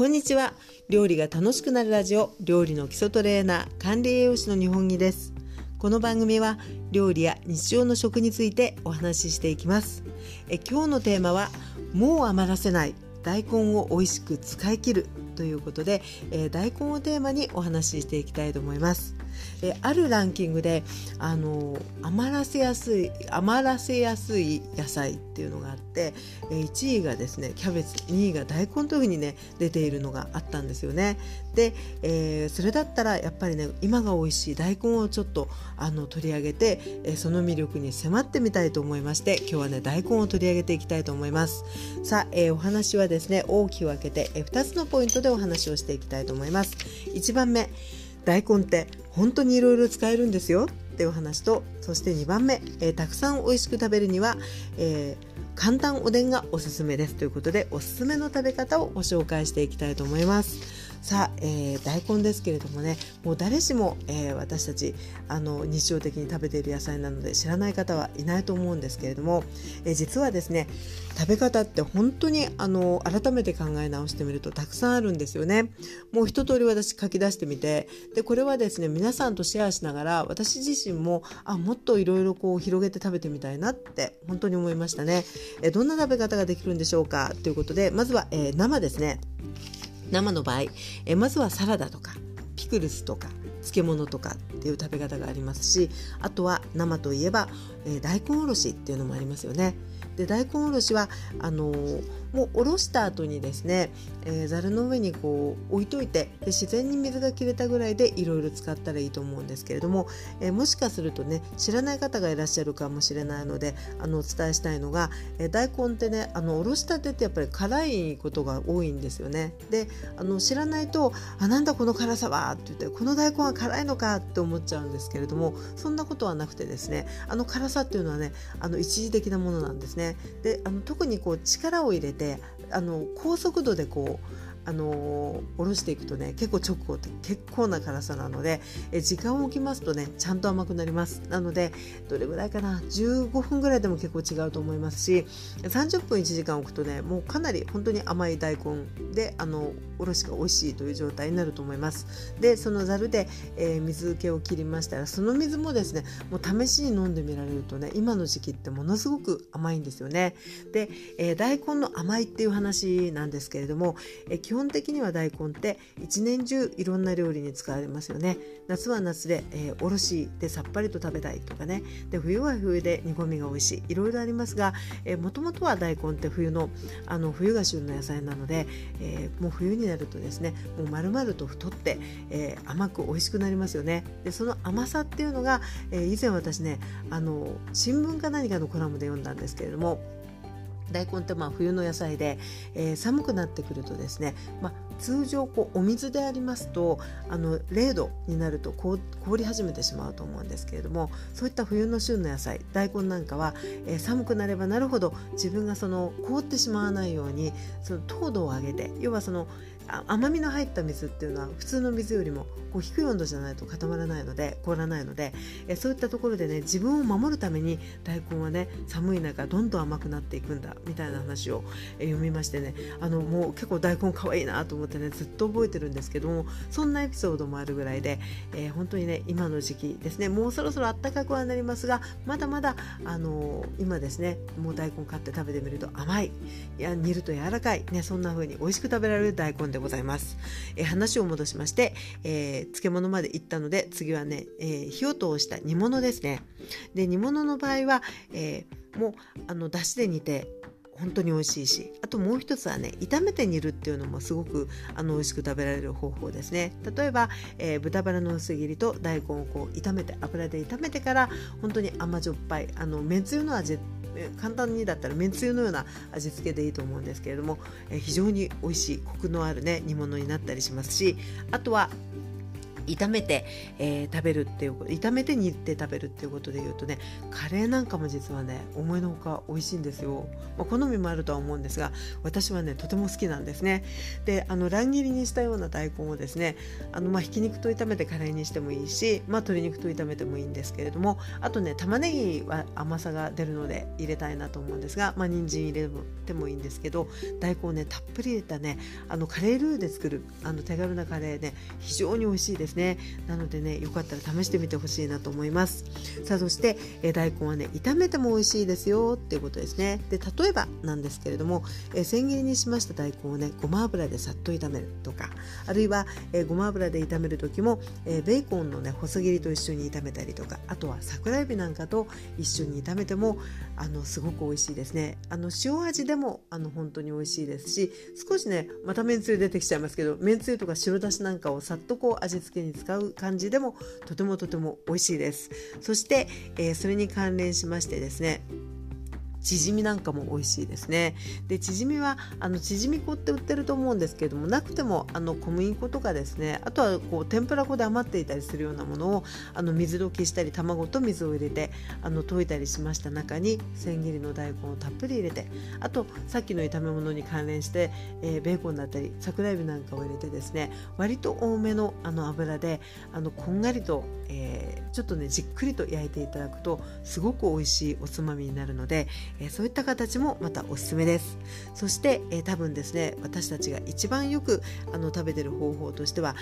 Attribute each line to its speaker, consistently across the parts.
Speaker 1: こんにちは。料理が楽しくなるラジオ料理の基礎トレーナー管理栄養士の日本木です。この番組は料理や日常の食についてお話ししていきます。え今日のテーマはもう余らせない大根を美味しく使い切るということで、えー、大根をテーマにお話ししていきたいと思います。えあるランキングであの余らせやすい余らせやすい野菜っていうのがあって、え1位がですねキャベツ2位が大根というふうにね出ているのがあったんですよね。で、えー、それだったらやっぱりね今が美味しい大根をちょっとあの取り上げて、え、その魅力に迫ってみたいと思いまして今日はね大根を取り上げていきたいと思います。さあ、えー、お話はですね大きく分けて、え2つのポイントでお話をしていきたいと思います。1番目大根って本当にいろいろ使えるんですよっていう話とそして2番目、えー、たくさん美味しく食べるには、えー、簡単おでんがおすすめですということでおすすめの食べ方をご紹介していきたいと思います。さあ、えー、大根ですけれどもねもう誰しも、えー、私たちあの日常的に食べている野菜なので知らない方はいないと思うんですけれども、えー、実はですね食べ方って本当にあの改めて考え直してみるとたくさんあるんですよね。もう一通り私書き出してみてでこれはですね皆さんとシェアしながら私自身もあもっといろいろこう広げて食べてみたいなって本当に思いましたね。えどんな食べ方ができるんでしょうかということでまずは、え生ですね。生の場合えまずはサラダとかピクルスとか漬物とかっていう食べ方がありますしあとは生といえば、えー、大根おろしっていうのもありますよね。で大根おろしはあのー、もうおろした後にですねざる、の上にこう置いといてで自然に水が切れたぐらいでいろいろ使ったらいいと思うんですけれども、えー、もしかするとね知らない方がいらっしゃるかもしれないのであのお伝えしたいのが、えー、大根ってねあのおろしたてってやっぱり辛いことが多いんですよね。であの知らないと「あなんだこの辛さは」って言って「この大根は辛いのか」って思っちゃうんですけれどもそんなことはなくてですねあの辛さっていうのはねあの一時的なものなんですね。であの特にこう力を入れてあの高速度でこうあのおろしていくとね結構直後って結構な辛さなのでえ時間を置きますとねちゃんと甘くなります。なのでどれぐらいかな15分ぐらいでも結構違うと思いますし30分1時間置くとねもうかなり本当に甘い大根であのおろしが美味しいという状態になると思います。でそのざるで、えー、水気を切りましたらその水もですねもう試しに飲んでみられるとね今の時期ってものすごく甘いんですよね。で、えー、大根の甘いっていう話なんですけれども、えー基本的には大根って一年中いろんな料理に使われますよね。夏は夏で、え、おろしでさっぱりと食べたいとかね。で冬は冬で煮込みが美味しい。いろいろありますがもともとは大根って冬のあの冬が旬の野菜なので、えー、もう冬になるとですねもう丸々と太って、えー、甘く美味しくなりますよね。でその甘さっていうのが、えー、以前私ねあの新聞か何かのコラムで読んだんですけれども大根ってまあ冬の野菜で、えー、寒くなってくるとですね、まあ、通常こうお水でありますとあの0度になると凍り始めてしまうと思うんですけれどもそういった冬の旬の野菜大根なんかは、えー、寒くなればなるほど自分がその凍ってしまわないようにその糖度を上げて要はその甘みの入った水っていうのは普通の水よりもこう低い温度じゃないと固まらないので凍らないのでえそういったところでね自分を守るために大根はね寒い中どんどん甘くなっていくんだみたいな話をえ読みましてね。あのもう結構大根可愛いなと思ってねずっと覚えてるんですけどもそんなエピソードもあるぐらいで、えー、本当にね今の時期ですね。もうそろそろ暖かくはなりますがまだまだあの今ですねもう大根買って食べてみると甘い。いや煮ると柔らかい。ねそんな風に美味しく食べられる大根でございます。えー、話を戻しまして、えー、漬物まで行ったので次はね、えー、火を通した煮物ですね。で煮物の場合は、えー、もうあの出汁で煮て本当に美味しいしあともう一つはね炒めて煮るっていうのもすごくあの美味しく食べられる方法ですね。例えば、えー、豚バラの薄切りと大根をこう炒めて油で炒めてから本当に甘じょっぱいあのめんつゆの味簡単にだったらめんつゆのような味付けでいいと思うんですけれども、え非常に美味しいコクのあるね煮物になったりしますしあとは炒めて、えー、食べるっていう炒めて煮て食べるっていうことで言うとねカレーなんかも実はね思いのほか美味しいんですよ、まあ、好みもあるとは思うんですが私はねとても好きなんですね。であの乱切りにしたような大根をですねあのまあひき肉と炒めてカレーにしてもいいし、まあ、鶏肉と炒めてもいいんですけれどもあとね玉ねぎは甘さが出るので入れたいなと思うんですが、まあ、人参入れてもいいんですけど大根をねたっぷり入れたねあのカレールーで作るあの手軽なカレーね非常に美味しいですね。ね。なのでねよかったら試してみてほしいなと思います。さあそして、え、大根はね炒めても美味しいですよ。っていうことですね。で例えばなんですけれども、えー、千切りにしました大根をねごま油でさっと炒めるとかあるいは、え、ごま油で炒める時も、え、ベーコンのね細切りと一緒に炒めたりとかあとは桜エビなんかと一緒に炒めてもあのすごく美味しいですね。あの塩味でもあの本当に美味しいですし少しねまためんつゆ出てきちゃいますけどめんつゆとか白だしなんかをさっとこう味付けに使う感じでもとてもとても美味しいです。そして、えー、それに関連しましてですねチヂミなんかも美味しいですね。でチヂミはあのチヂミ粉って売ってると思うんですけれどもなくてもあの小麦粉とかですねあとはこう天ぷら粉で余っていたりするようなものをあの水溶きしたり卵と水を入れてあの溶いたりしました中に千切りの大根をたっぷり入れてあとさっきの炒め物に関連して、えー、ベーコンだったり桜えびなんかを入れてですね割と多めのあの油であのこんがりと、えー、ちょっとねじっくりと焼いていただくとすごく美味しいおつまみになるので、えー、そういった形もまたおすすめです。そして、えー、多分ですね私たちが一番よくあの食べてる方法としては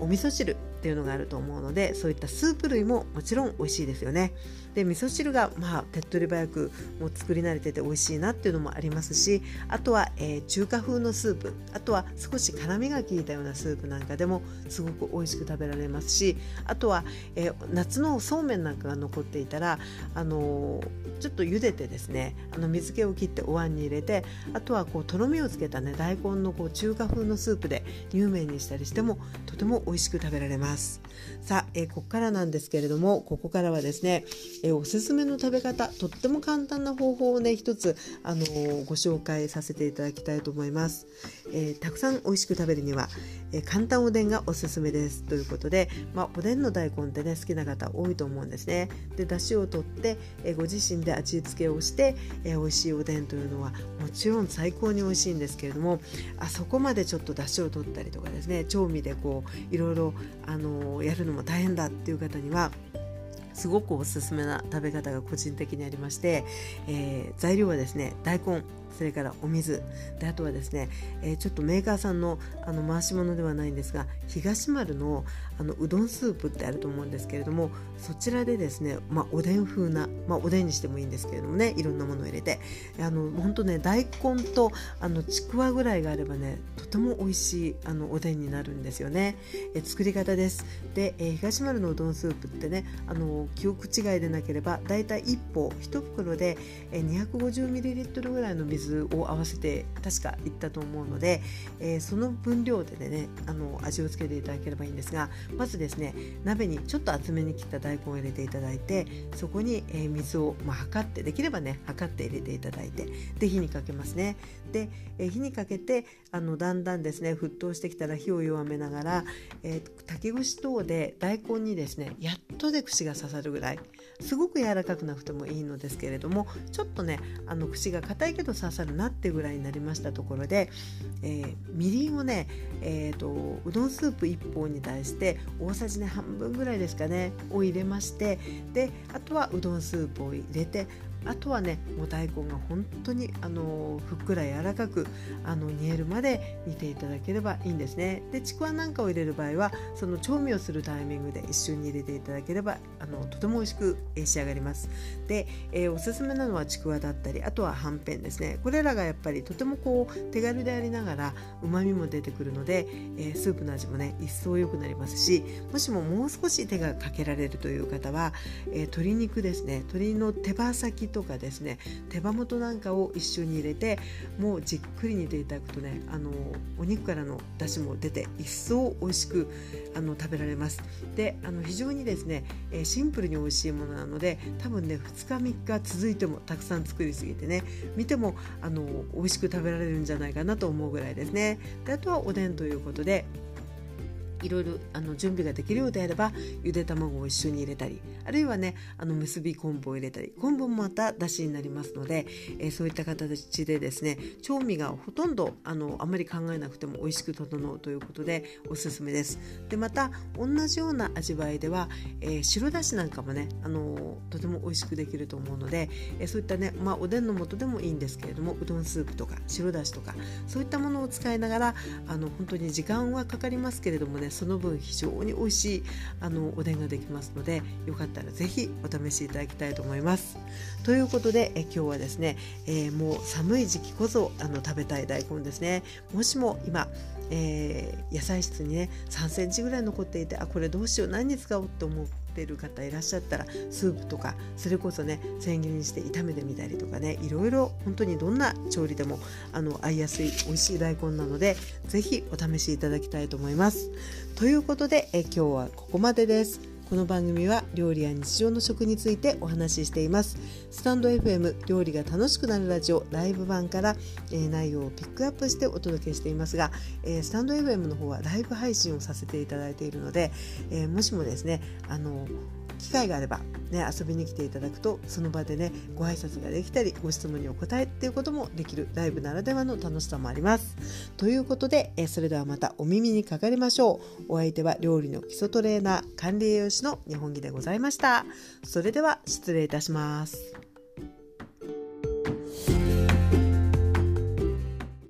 Speaker 1: お味噌汁っていうのがあると思うのでそういったスープ類ももちろん美味しいですよね。で味噌汁がまあ手っ取り早くもう作り慣れてて美味しいなっていうのもありますしあとは、えー、中華風のスープあとは少し辛みが効いたようなスープなんかでもすごく美味しく食べられますしあとは、えー、夏のそうめんなんかが残っていたら、あのー、ちょっと茹でてですねあの水気を切ってお椀に入れてあとはこうとろみをつけたね大根のこう中華風のスープで乳麺にしたりしてもとても美味しく食べられます。さあ、えー、ここからなんですけれどもここからはですね、えー、おすすめの食べ方とっても簡単な方法をね一つ、あのー、ご紹介させていただきたいと思います、えー、たくさん美味しく食べるには、え簡単おでんがおすすめです。ということで、まあ、おでんの大根ってね好きな方多いと思うんですね。で出汁を取って、えご自身で味付けをして、え美味しいおでんというのはもちろん最高に美味しいんですけれどもあそこまでちょっと出汁を取ったりとかですね調味でこういろいろあのやるのも大変だっていう方にはすごくおすすめな食べ方が個人的にありまして、えー、材料はですね大根。それからお水。であとはですね、えー、ちょっとメーカーさんのあの回し物ではないんですが東丸のあのうどんスープってあると思うんですけれどもそちらでですね、まあ、おでん風な、まあ、おでんにしてもいいんですけれどもねいろんなものを入れて。あの本当ね大根とあのちくわぐらいがあればねとても美味しいあのおでんになるんですよね、え作り方です。で、えー、東丸のうどんスープってねあの記憶違いでなければだいたい1歩1袋で、えー、250ml ぐらいの水水を合わせて確かいったと思うので、えー、その分量でねあの味をつけていただければいいんですがまずですね鍋にちょっと厚めに切った大根を入れていただいてそこに、えー、水を、まあ、測ってできればね測って入れていただいてで火にかけますね。で、えー、火にかけてあのだんだんですね沸騰してきたら火を弱めながら、えー、竹串等で大根にですねやっとで串が刺さるぐらいすごく柔らかくなくてもいいのですけれどもちょっとねあの串が硬いけど刺さるなってぐらいになりましたところで、えー、みりんをね、えーと、うどんスープ1本に対して大さじね半分ぐらいですかねを入れましてであとはうどんスープを入れてあとはねもう大根が本当にあのふっくら柔らかくあの煮えるまで煮ていただければいいんですね。でちくわなんかを入れる場合はその調味をするタイミングで一緒に入れていただければあのとても美味しく仕上がります。で、えー、おすすめなのはちくわだったりあとははんぺんですね。これらがやっぱりとてもこう手軽でありながらうまみも出てくるので、えー、スープの味もね一層良くなりますしもしももう少し手がかけられるという方は、えー、鶏肉ですね。鶏の手羽先とかですね手羽元なんかを一緒に入れてもうじっくり煮ていただくとねあのお肉からの出汁も出て一層美味しくあの食べられます。であの非常にですね、えシンプルに美味しいものなので多分ね2日3日続いてもたくさん作りすぎてね見てもあの美味しく食べられるんじゃないかなと思うぐらいですね。であとはおでんということでいろいろあの準備ができるようであればゆで卵を一緒に入れたりあるいはねあの結び昆布を入れたり昆布もまただしになりますので、えー、そういった形でですね調味がほとんどあのあまり考えなくても美味しく整うということでおすすめです。でまた同じような味わいでは、えー、白だしなんかもねあのとても美味しくできると思うので、えー、そういったね、まあ、おでんの素でもいいんですけれどもうどんスープとか白だしとかそういったものを使いながらあの本当に時間はかかりますけれどもねその分非常に美味しいあのおでんができますのでよかったら是非お試しいただきたいと思います。ということでえ今日はですね、えー、もう寒い時期こそあの食べたい大根ですねもしも今えー、野菜室にね3センチぐらい残っていてあこれどうしよう何に使おうと思ってる方いらっしゃったらスープとかそれこそね千切りにして炒めてみたりとかねいろいろ本当にどんな調理でもあの合いやすい美味しい大根なので是非お試しいただきたいと思います。ということでえ今日はここまでです。この番組は料理や日常の食についてお話ししています。スタンド FM 料理が楽しくなるラジオライブ版から、えー、内容をピックアップしてお届けしていますが、えー、スタンド FM の方はライブ配信をさせていただいているので、えー、もしもですねあの機会があれば、ね、遊びに来ていただくとその場でねご挨拶ができたりご質問にお答えっていうこともできるライブならではの楽しさもあります。ということで、えそれではまたお耳にかかりましょう。お相手は料理の基礎トレーナー管理栄養士の日本木でございました。それでは失礼いたします。